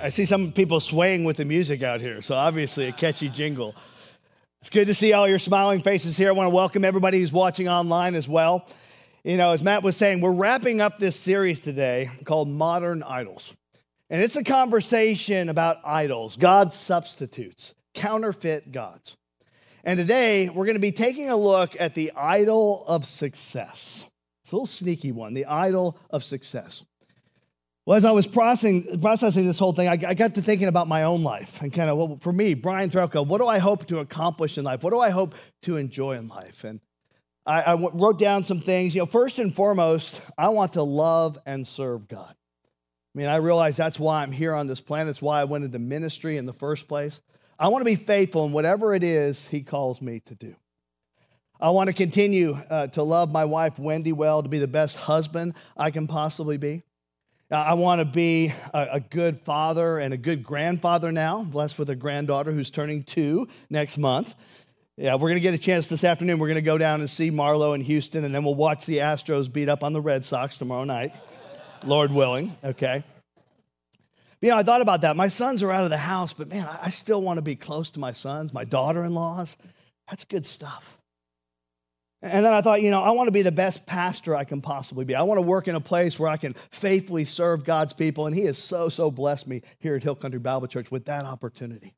I see some people swaying with the music out here, so obviously a catchy jingle. It's good to see all your smiling faces here. I want to welcome everybody who's watching online as well. You know, as Matt was saying, we're wrapping up this series today called Modern Idols. And it's a conversation about idols, God's substitutes, counterfeit gods. And today we're going to be taking a look at the idol of success. It's a little sneaky one, the idol of success. Well, as I was processing, processing this whole thing, I, I, got to thinking about my own life and kind of, well, for me, Brian Threlka, what do I hope to accomplish in life? What do I hope to enjoy in life? And I, I wrote down some things. You know, first and foremost, I want to love and serve God. I mean, I realize that's why I'm here on this planet. It's why I went into ministry in the first place. I want to be faithful in whatever it is He calls me to do. I want to continue uh, to love my wife, Wendy, well, to be the best husband I can possibly be. Uh, I want to be a, a, good father and a good grandfather now, blessed with a granddaughter who's turning two next month. Yeah, we're going to get a chance this afternoon. We're going to go down and see Marlo in Houston, and then we'll watch the Astros beat up on the Red Sox tomorrow night, Lord willing, okay? You know, I thought about that. My sons are out of the house, but man, I still want to be close to my sons, my daughter in laws. That's good stuff. And then I thought, you know, I want to be the best pastor I can possibly be. I want to work in a place where I can faithfully serve God's people. And He has so, so blessed me here at Hill Country Bible Church with that opportunity.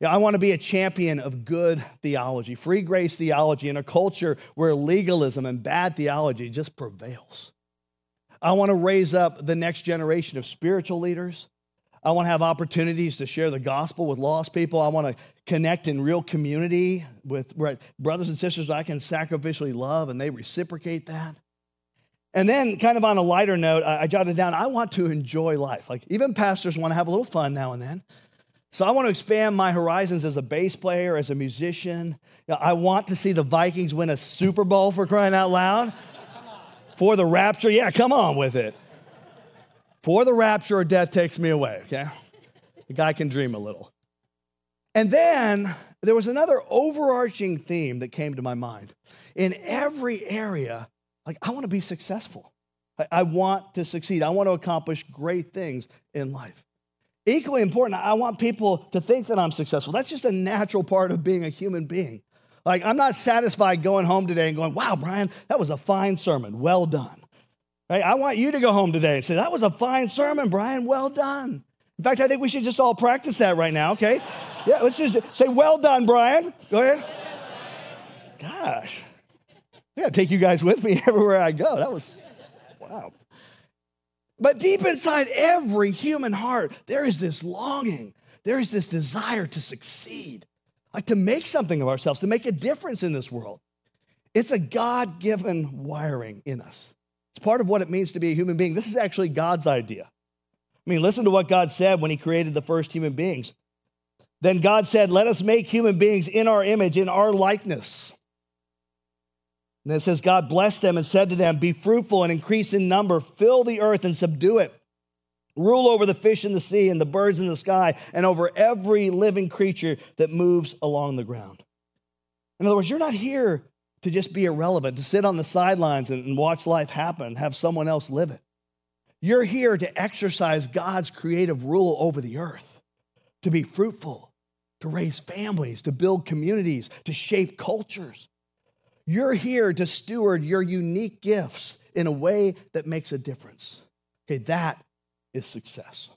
You know, I want to be a champion of good theology, free grace theology in a culture where legalism and bad theology just prevails. I want to raise up the next generation of spiritual leaders I want to have opportunities to share the gospel with lost people. I want to connect in real community with brothers and sisters I can sacrificially love and they reciprocate that. And then, kind of on a lighter note, I jotted down I want to enjoy life. Like, even pastors want to have a little fun now and then. So, I want to expand my horizons as a bass player, as a musician. I want to see the Vikings win a Super Bowl for crying out loud. For the rapture, yeah, come on with it for the rapture or death takes me away, okay? The guy can dream a little. And then there was another overarching theme that came to my mind. In every area, like, I want to be successful. I, I want to succeed. I want to accomplish great things in life. Equally important, I want people to think that I'm successful. That's just a natural part of being a human being. Like, I'm not satisfied going home today and going, wow, Brian, that was a fine sermon. Well done. Right? I want you to go home today and say, That was a fine sermon, Brian. Well done. In fact, I think we should just all practice that right now, okay? Yeah, let's just say, Well done, Brian. Go ahead. Gosh, I gotta take you guys with me everywhere I go. That was, wow. But deep inside every human heart, there is this longing, there is this desire to succeed, like to make something of ourselves, to make a difference in this world. It's a God given wiring in us. It's part of what it means to be a human being. This is actually God's idea. I mean, listen to what God said when He created the first human beings. Then God said, Let us make human beings in our image, in our likeness. And it says, God blessed them and said to them, Be fruitful and increase in number, fill the earth and subdue it. Rule over the fish in the sea and the birds in the sky, and over every living creature that moves along the ground. In other words, you're not here to just be irrelevant, to sit on the sidelines and, watch life happen, have someone else live it. You're here to exercise God's creative rule over the earth, to be fruitful, to raise families, to build communities, to shape cultures. You're here to steward your unique gifts in a way that makes a difference. Okay, that is success.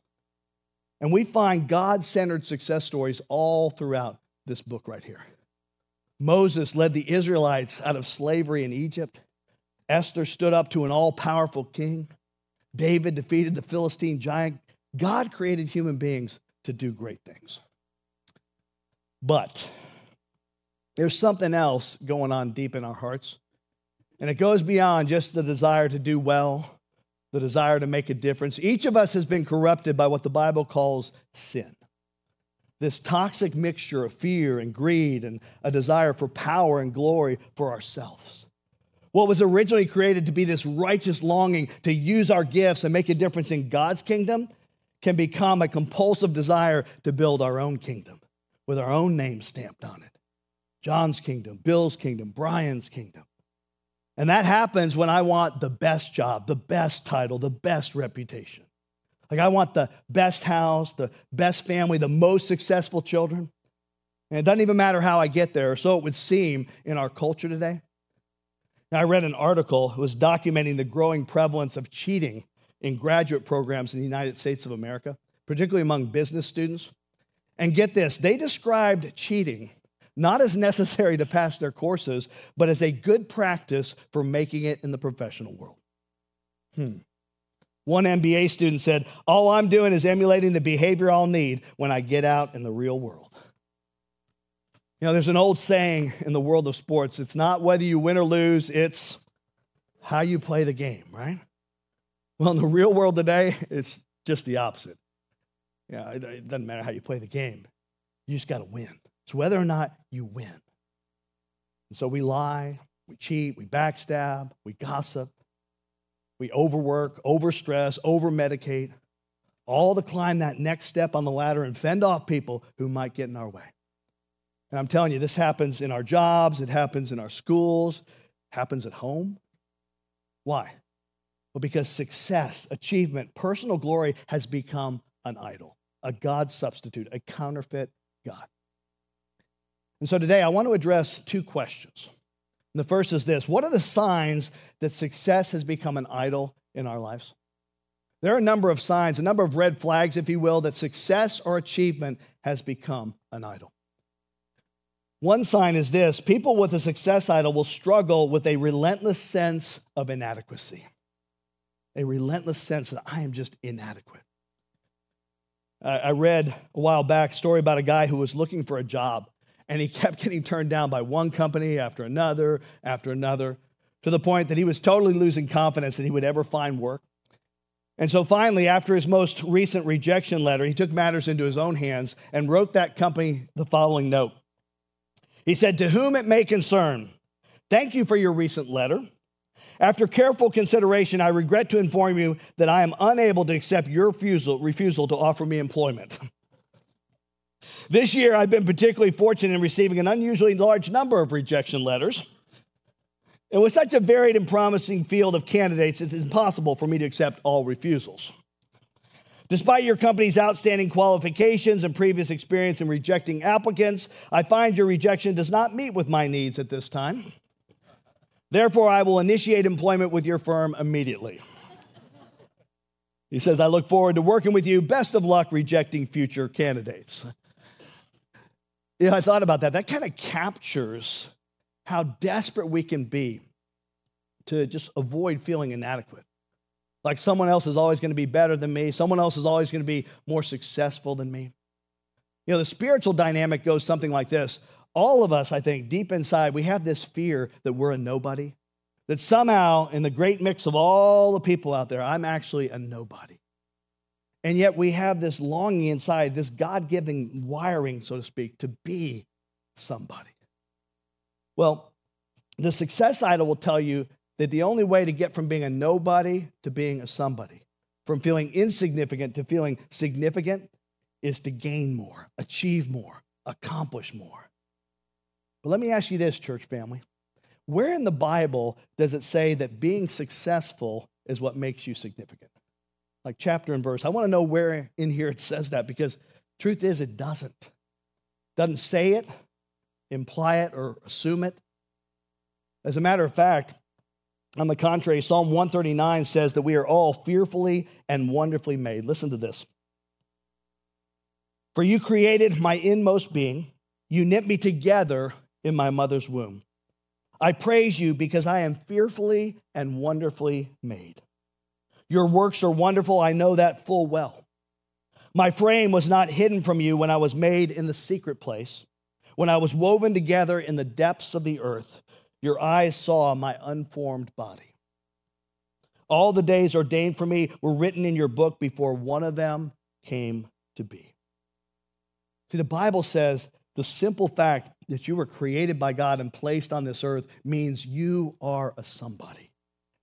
And we find God centered success stories all throughout this book right here. Moses led the Israelites out of slavery in Egypt. Esther stood up to an all powerful king. David defeated the Philistine giant. God created human beings to do great things. But there's something else going on deep in our hearts. And it goes beyond just the desire to do well, the desire to make a difference. Each of us has been corrupted by what the Bible calls sin. This toxic mixture of fear and greed and a desire for power and glory for ourselves. What was originally created to be this righteous longing to use our gifts and make a difference in God's kingdom can become a compulsive desire to build our own kingdom with our own name stamped on it. John's kingdom, Bill's kingdom, Brian's kingdom. And that happens when I want the best job, the best title, the best reputation. Like, I want the best house, the best family, the most successful children. And it doesn't even matter how I get there, or so it would seem in our culture today. Now, I read an article that was documenting the growing prevalence of cheating in graduate programs in the United States of America, particularly among business students. And get this, they described cheating not as necessary to pass their courses, but as a good practice for making it in the professional world. Hmm. One MBA student said, All I'm doing is emulating the behavior I'll need when I get out in the real world. You know, there's an old saying in the world of sports it's not whether you win or lose, it's how you play the game, right? Well, in the real world today, it's just the opposite. Yeah, it, it doesn't matter how you play the game, you just got to win. It's whether or not you win. And so we lie, we cheat, we backstab, we gossip, we overwork, overstress, overmedicate, all to climb that next step on the ladder and fend off people who might get in our way. And I'm telling you, this happens in our jobs, it happens in our schools, happens at home. Why? Well, because success, achievement, personal glory has become an idol, a God substitute, a counterfeit God. And so today I want to address two questions. And the first is this What are the signs that success has become an idol in our lives? There are a number of signs, a number of red flags, if you will, that success or achievement has become an idol. One sign is this people with a success idol will struggle with a relentless sense of inadequacy, a relentless sense that I am just inadequate. I read a while back a story about a guy who was looking for a job and he kept getting turned down by one company after another after another to the point that he was totally losing confidence that he would ever find work. And so finally, after his most recent rejection letter, he took matters into his own hands and wrote that company the following note. He said, To whom it may concern, thank you for your recent letter. After careful consideration, I regret to inform you that I am unable to accept your refusal, refusal to offer me employment. This year, I've been particularly fortunate in receiving an unusually large number of rejection letters. And with such a varied and promising field of candidates, it's impossible for me to accept all refusals. Despite your company's outstanding qualifications and previous experience in rejecting applicants, I find your rejection does not meet with my needs at this time. Therefore, I will initiate employment with your firm immediately. He says, I look forward to working with you. Best of luck rejecting future candidates. Yeah, I thought about that. That kind of captures how desperate we can be to just avoid feeling inadequate. Like someone else is always going to be better than me, someone else is always going to be more successful than me. You know, the spiritual dynamic goes something like this. All of us, I think, deep inside, we have this fear that we're a nobody, that somehow, in the great mix of all the people out there, I'm actually a nobody. And yet we have this longing inside, this God given wiring, so to speak, to be somebody. Well, the success idol will tell you that the only way to get from being a nobody to being a somebody, from feeling insignificant to feeling significant, is to gain more, achieve more, accomplish more. But let me ask you this, church family. Where in the Bible does it say that being successful is what makes you significant? Like chapter and verse. I want to know where in here it says that because truth is it doesn't. Doesn't say it, imply it, or assume it. As a matter of fact, on the contrary, Psalm 139 says that we are all fearfully and wonderfully made. Listen to this. For you created my inmost being, you knit me together in my mother's womb. I praise you because I am fearfully and wonderfully made. Your works are wonderful. I know that full well. My frame was not hidden from you when I was made in the secret place. When I was woven together in the depths of the earth, your eyes saw my unformed body. All the days ordained for me were written in your book before one of them came to be. See, the Bible says the simple fact that you were created by God and placed on this earth means you are a somebody.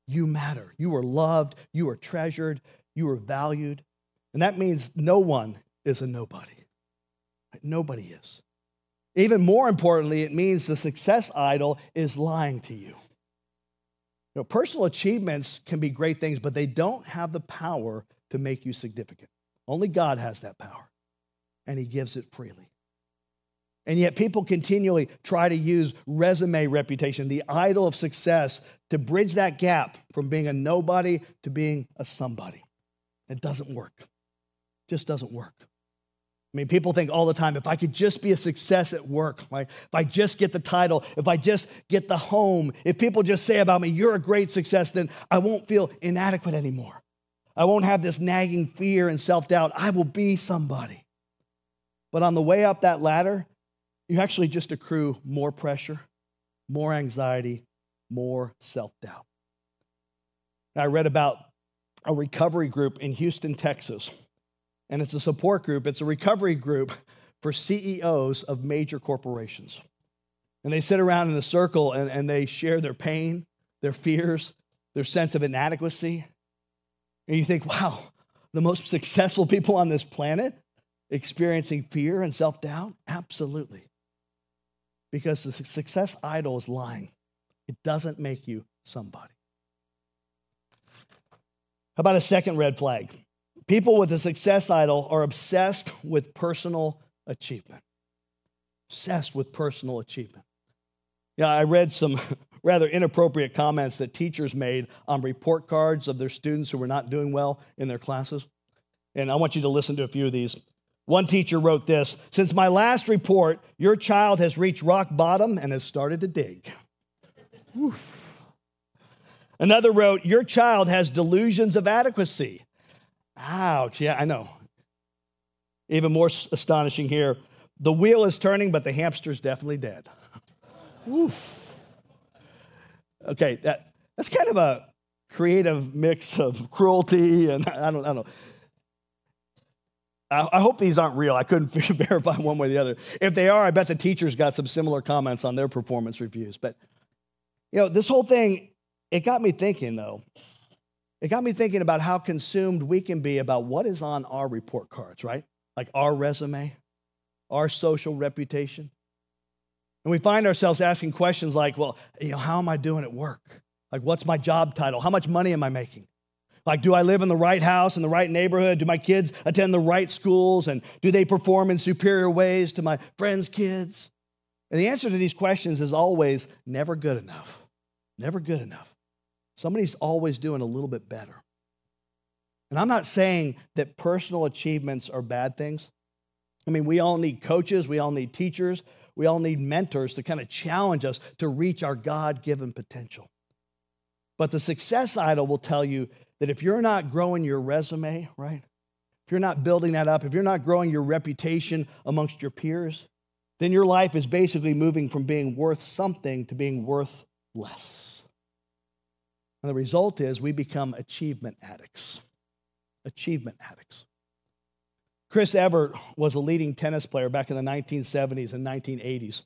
You matter. You are loved. You are treasured. You are valued. And that means no one is a nobody. Nobody is. Even more importantly, it means the success idol is lying to you. You know, personal achievements can be great things, but they don't have the power to make you significant. Only God has that power, and He gives it freely. And yet, people continually try to use resume reputation, the idol of success, to bridge that gap from being a nobody to being a somebody. It doesn't work. It just doesn't work. I mean, people think all the time if I could just be a success at work, like if I just get the title, if I just get the home, if people just say about me, you're a great success, then I won't feel inadequate anymore. I won't have this nagging fear and self doubt. I will be somebody. But on the way up that ladder, you actually just accrue more pressure, more anxiety, more self doubt. I read about a recovery group in Houston, Texas and it's a support group, it's a recovery group for CEOs of major corporations. And they sit around in a circle and, and they share their pain, their fears, their sense of inadequacy. And you think, wow, the most successful people on this planet experiencing fear and self doubt? Absolutely. Because the success idol is lying, it doesn't make you somebody. How about a second red flag? People with a success idol are obsessed with personal achievement. Obsessed with personal achievement. Yeah, I read some rather inappropriate comments that teachers made on report cards of their students who were not doing well in their classes. And I want you to listen to a few of these. One teacher wrote this Since my last report, your child has reached rock bottom and has started to dig. Another wrote, Your child has delusions of adequacy. Ouch. Yeah, I know. Even more astonishing here the wheel is turning, but the hamster's definitely dead. Oof. Okay, that, that's kind of a creative mix of cruelty and I don't, I don't know. I, hope these aren't real. I couldn't verify one way or the other. If they are, I bet the teachers got some similar comments on their performance reviews. But, you know, this whole thing, it got me thinking, though. It got me thinking about how consumed we can be about what is on our report cards, right? Like our resume, our social reputation. And we find ourselves asking questions like, well, you know, how am I doing at work? Like, what's my job title? How much money am I making? Like, do I live in the right house, in the right neighborhood? Do my kids attend the right schools? And do they perform in superior ways to my friends' kids? And the answer to these questions is always never good enough. Never good enough. Somebody's always doing a little bit better. And I'm not saying that personal achievements are bad things. I mean, we all need coaches, we all need teachers, we all need mentors to kind of challenge us to reach our God given potential. But the success idol will tell you that if you're not growing your resume, right? If you're not building that up, if you're not growing your reputation amongst your peers, then your life is basically moving from being worth something to being worth less. And the result is we become achievement addicts. Achievement addicts. Chris Evert was a leading tennis player back in the 1970s and 1980s.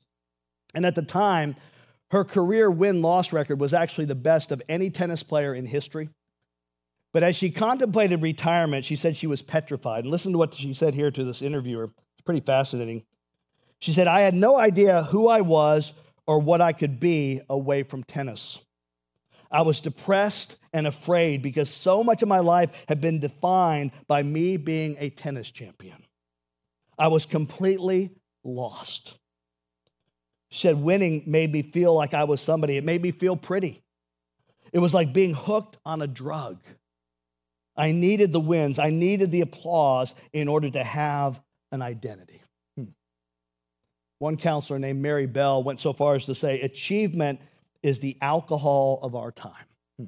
And at the time, her career win loss record was actually the best of any tennis player in history. But as she contemplated retirement, she said she was petrified. And listen to what she said here to this interviewer. It's pretty fascinating. She said, I had no idea who I was or what I could be away from tennis. I was depressed and afraid because so much of my life had been defined by me being a tennis champion. I was completely lost. She said, winning made me feel like I was somebody. It made me feel pretty. It was like being hooked on a drug. I needed the wins, I needed the applause in order to have an identity. Hmm. One counselor named Mary Bell went so far as to say, achievement is the alcohol of our time. Hmm.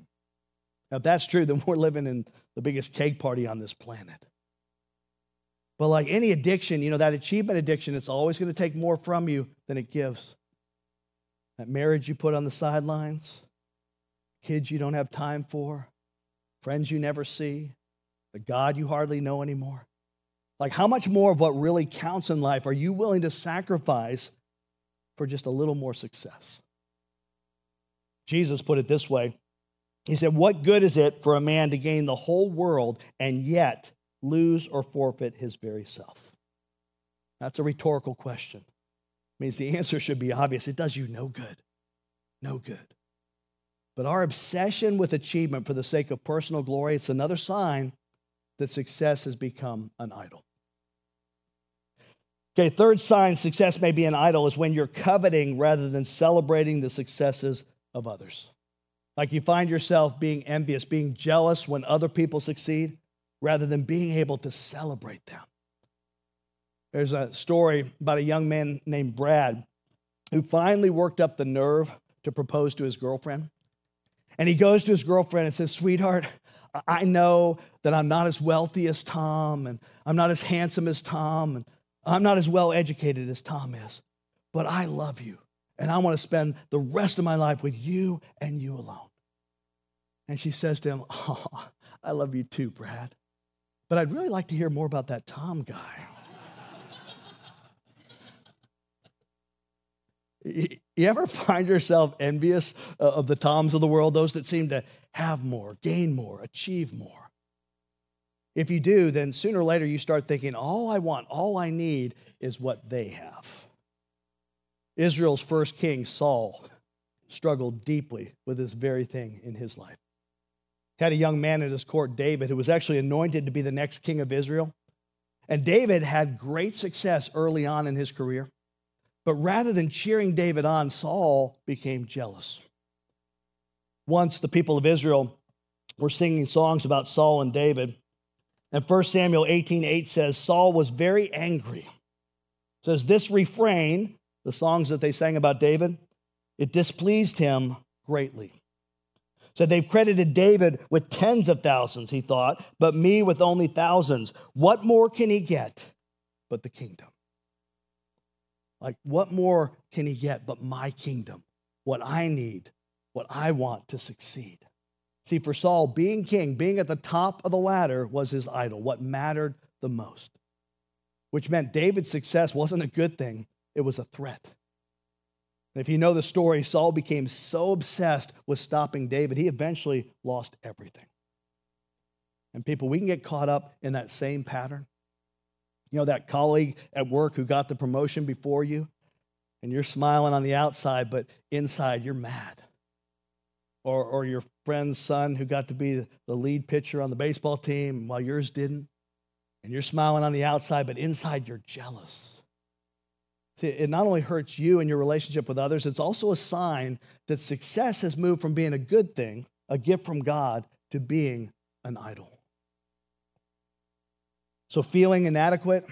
Now, if that's true, then we're living in the biggest cake party on this planet. But like any addiction, you know, that achievement addiction, it's always going to take more from you than it gives. That marriage you put on the sidelines, kids you don't have time for, friends you never see, the God you hardly know anymore. Like, how much more of what really counts in life are you willing to sacrifice for just a little more success? Jesus put it this way He said, What good is it for a man to gain the whole world and yet lose or forfeit his very self? That's a rhetorical question. It means the answer should be obvious. It does you no good. No good. But our obsession with achievement for the sake of personal glory, it's another sign that success has become an idol. Okay, third sign success may be an idol is when you're coveting rather than celebrating the successes of others. Like you find yourself being envious, being jealous when other people succeed, rather than being able to celebrate them. There's a story about a young man named Brad who finally worked up the nerve to propose to his girlfriend. And he goes to his girlfriend and says, Sweetheart, I know that I'm not as wealthy as Tom, and I'm not as handsome as Tom, and I'm not as well educated as Tom is, but I love you, and I want to spend the rest of my life with you and you alone. And she says to him, Oh, I love you too, Brad, but I'd really like to hear more about that Tom guy. You ever find yourself envious uh, of the Toms of the world, those that seem to have more, gain more, achieve more? If you do, then sooner or later you start thinking, all I want, all I need is what they have. Israel's first king, Saul, struggled deeply with this very thing in his life. Had a young man at his court, David, who was actually anointed to be the next king of Israel. And David had great success early on in his career. But rather than cheering David on, Saul became jealous. Once the people of Israel were singing songs about Saul and David. And 1 Samuel 18 8 says, Saul was very angry. It says, This refrain, the songs that they sang about David, it displeased him greatly. So they've credited David with tens of thousands, he thought, but me with only thousands. What more can he get but the kingdom? Like, what more can he get but my kingdom? What I need, what I want to succeed. See, for Saul, being king, being at the top of the ladder was his idol, what mattered the most, which meant David's success wasn't a good thing, it was a threat. And if you know the story, Saul became so obsessed with stopping David, he eventually lost everything. And people, we can get caught up in that same pattern. You know, that colleague at work who got the promotion before you, and you're smiling on the outside, but inside you're mad. Or, or your friend's son who got to be the lead pitcher on the baseball team while yours didn't. And you're smiling on the outside, but inside you're jealous. See, it not only hurts you and your relationship with others, it's also a sign that success has moved from being a good thing, a gift from God, to being an idol. So, feeling inadequate,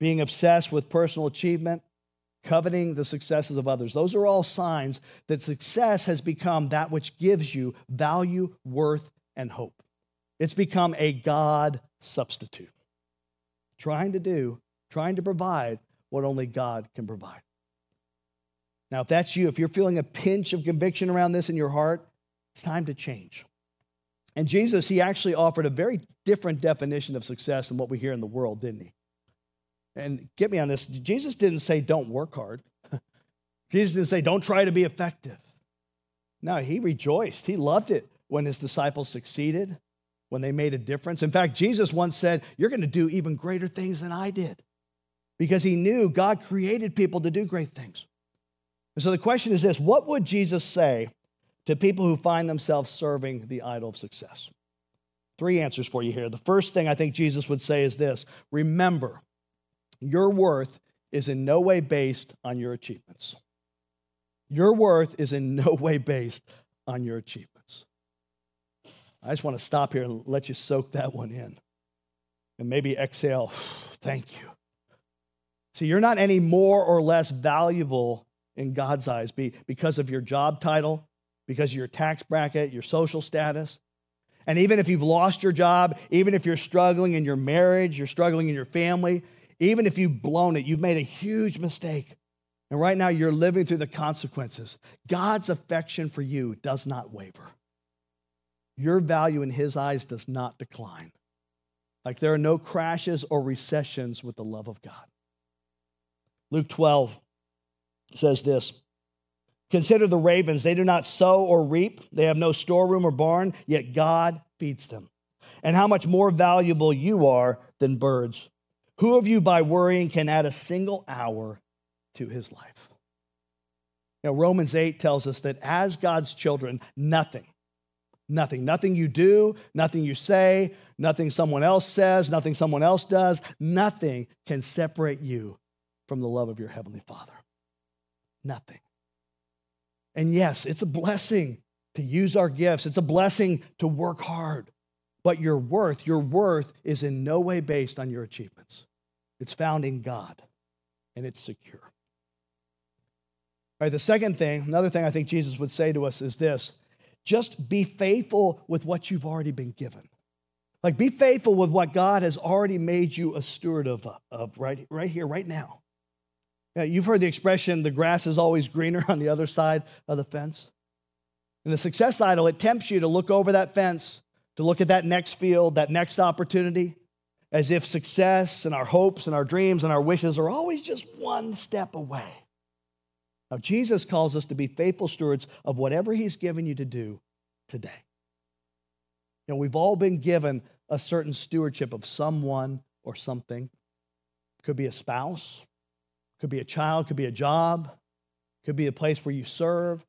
being obsessed with personal achievement, coveting the successes of others, those are all signs that success has become that which gives you value, worth, and hope. It's become a God substitute, trying to do, trying to provide what only God can provide. Now, if that's you, if you're feeling a pinch of conviction around this in your heart, it's time to change. And Jesus, he actually offered a very different definition of success than what we hear in the world, didn't he? And get me on this Jesus didn't say, don't work hard. Jesus didn't say, don't try to be effective. No, he rejoiced. He loved it when his disciples succeeded, when they made a difference. In fact, Jesus once said, You're going to do even greater things than I did because he knew God created people to do great things. And so the question is this what would Jesus say to people who find themselves serving the idol of success? Three answers for you here. The first thing I think Jesus would say is this remember, your worth is in no way based on your achievements. Your worth is in no way based on your achievements. I just want to stop here and let you soak that one in. And maybe exhale, thank you. See, you're not any more or less valuable in God's eyes because of your job title, because of your tax bracket, your social status. And even if you've lost your job, even if you're struggling in your marriage, you're struggling in your family, even if you've blown it, you've made a huge mistake. And right now you're living through the consequences. God's affection for you does not waver. Your value in His eyes does not decline. Like there are no crashes or recessions with the love of God. Luke 12 says this Consider the ravens. They do not sow or reap, they have no storeroom or barn, yet God feeds them. And how much more valuable you are than birds. Who of you, by worrying, can add a single hour to his life? Now, Romans 8 tells us that as God's children, nothing, nothing, nothing you do, nothing you say, nothing someone else says, nothing someone else does, nothing can separate you from the love of your Heavenly Father. Nothing. And yes, it's a blessing to use our gifts, it's a blessing to work hard. But your worth, your worth is in no way based on your achievements. It's found in God and it's secure. All right, the second thing, another thing I think Jesus would say to us is this just be faithful with what you've already been given. Like, be faithful with what God has already made you a steward of, of right, right here, right now. Yeah, you've heard the expression, the grass is always greener on the other side of the fence. In the success idol, it tempts you to look over that fence, to look at that next field, that next opportunity, as if success and our hopes and our dreams and our wishes are always just one step away. Now, Jesus calls us to be faithful stewards of whatever He's given you to do today. You know, we've all been given a certain stewardship of someone or something. It could be a spouse, could be a child, could be a job, could be a place where you serve,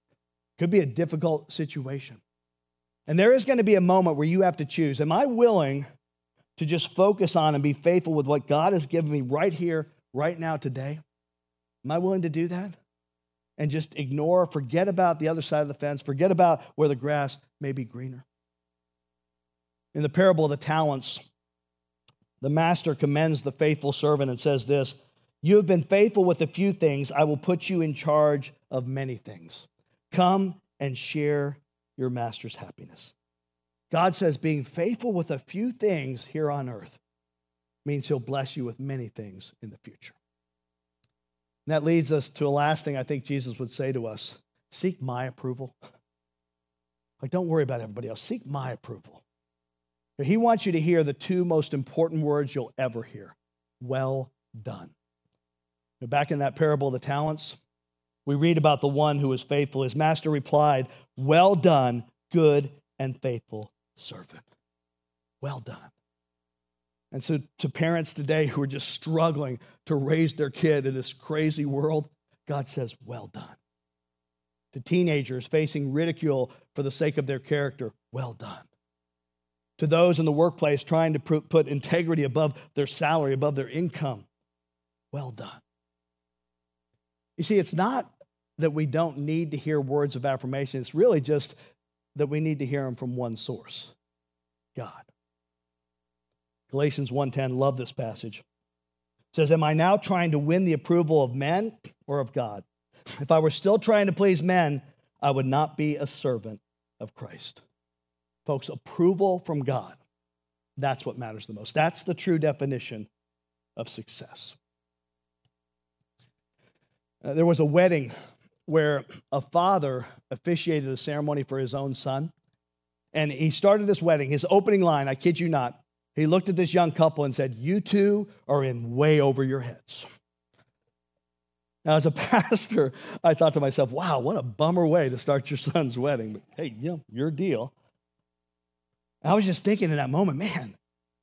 could be a difficult situation. And there is going to be a moment where you have to choose Am I willing to just focus on and be faithful with what God has given me right here, right now, today? Am I willing to do that? And just ignore, forget about the other side of the fence, forget about where the grass may be greener. In the parable of the talents, the master commends the faithful servant and says this you have been faithful with a few things. I will put you in charge of many things. Come and share your master's happiness. God says being faithful with a few things here on earth means he'll bless you with many things in the future. And that leads us to a last thing I think Jesus would say to us seek my approval. Like, don't worry about everybody else, seek my approval. He wants you to hear the two most important words you'll ever hear well done. Back in that parable of the talents, we read about the one who was faithful. His master replied, Well done, good and faithful servant. Well done. And so, to parents today who are just struggling to raise their kid in this crazy world, God says, Well done. To teenagers facing ridicule for the sake of their character, well done. To those in the workplace trying to put integrity above their salary, above their income, well done. You see, it's not that we don't need to hear words of affirmation, it's really just that we need to hear them from one source God. Galatians 1:10 love this passage. It says, "Am I now trying to win the approval of men or of God? If I were still trying to please men, I would not be a servant of Christ." Folks, approval from God. That's what matters the most. That's the true definition of success. Uh, there was a wedding where a father officiated the ceremony for his own son. And he started this wedding. His opening line, I kid you not, he looked at this young couple and said, You two are in way over your heads. Now, as a pastor, I thought to myself, wow, what a bummer way to start your son's wedding. But hey, you know, your deal. I was just thinking in that moment, man,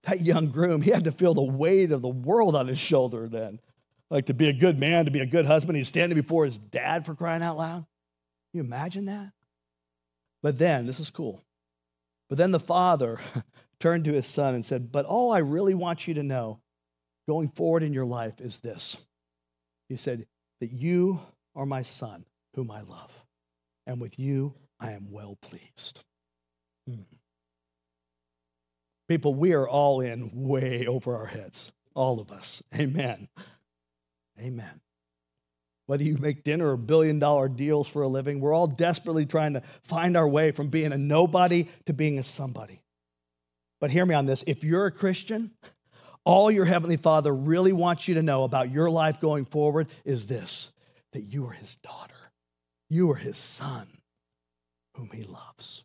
that young groom, he had to feel the weight of the world on his shoulder then. Like to be a good man, to be a good husband, he's standing before his dad for crying out loud. Can you imagine that? But then, this is cool. But then the father turned to his son and said, But all I really want you to know going forward in your life is this. He said, That you are my son, whom I love, and with you I am well pleased. Hmm. People, we are all in way over our heads, all of us. Amen. Amen. Whether you make dinner or billion dollar deals for a living, we're all desperately trying to find our way from being a nobody to being a somebody. But hear me on this if you're a Christian, all your Heavenly Father really wants you to know about your life going forward is this that you are His daughter, you are His son, whom He loves.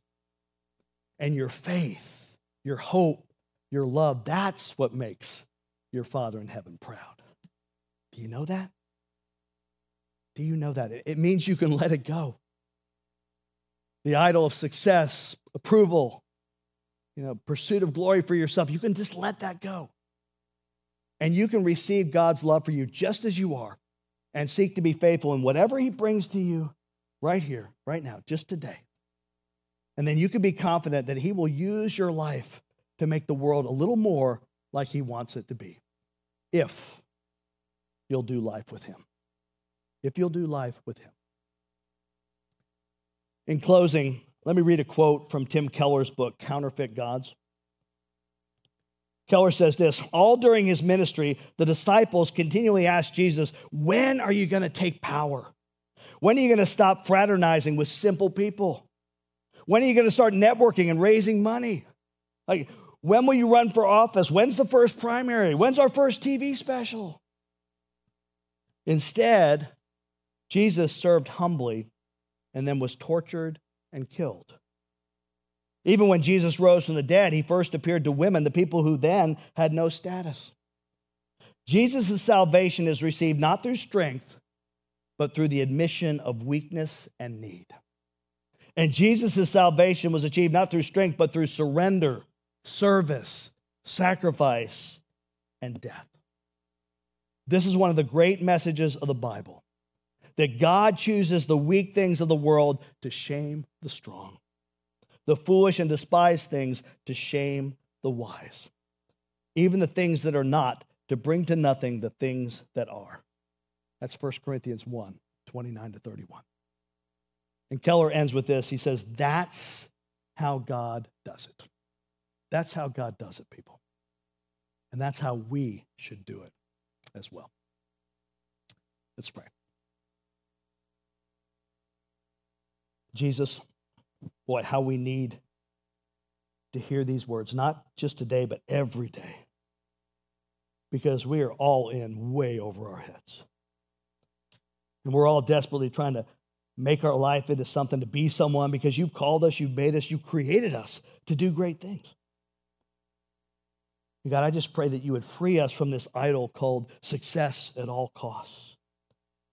And your faith, your hope, your love, that's what makes your Father in heaven proud. Do you know that? Do you know that? It means you can let it go. The idol of success, approval, you know, pursuit of glory for yourself, you can just let that go. And you can receive God's love for you just as you are and seek to be faithful in whatever He brings to you right here, right now, just today. And then you can be confident that He will use your life to make the world a little more like He wants it to be if you'll do life with Him. If you'll do life with Him. In closing, let me read a quote from Tim Keller's book, Counterfeit Gods. Keller says this All during his ministry, the disciples continually asked Jesus, When are you going to take power? When are you going to stop fraternizing with simple people? When are you going to start networking and raising money? Like, when will you run for office? When's the first primary? When's our first TV special? Instead, Jesus served humbly and then was tortured and killed. Even when Jesus rose from the dead, he first appeared to women, the people who then had no status. Jesus' salvation is received not through strength, but through the admission of weakness and need. And Jesus' salvation was achieved not through strength, but through surrender, service, sacrifice, and death. This is one of the great messages of the Bible that God chooses the weak things of the world to shame the strong, the foolish and despised things to shame the wise, even the things that are not to bring to nothing the things that are. That's 1 Corinthians 1 29 to 31. And Keller ends with this. He says, That's how God does it. That's how God does it, people. And that's how we should do it as well. Let's pray. Jesus, boy, how we need to hear these words, not just today, but every day, because we are all in way over our heads. And we're all desperately trying to make our life into something to be someone because you've called us, you've made us, you created us to do great things. God, I just pray that you would free us from this idol called success at all costs.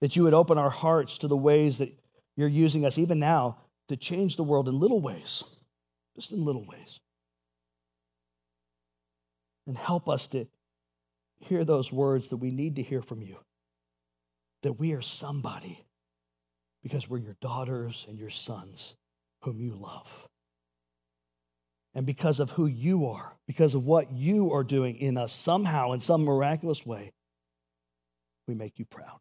That you would open our hearts to the ways that you're using us even now to change the world in little ways, just in little ways. And help us to hear those words that we need to hear from you that we are somebody because we're your daughters and your sons whom you love. And because of who you are, because of what you are doing in us, somehow, in some miraculous way, we make you proud.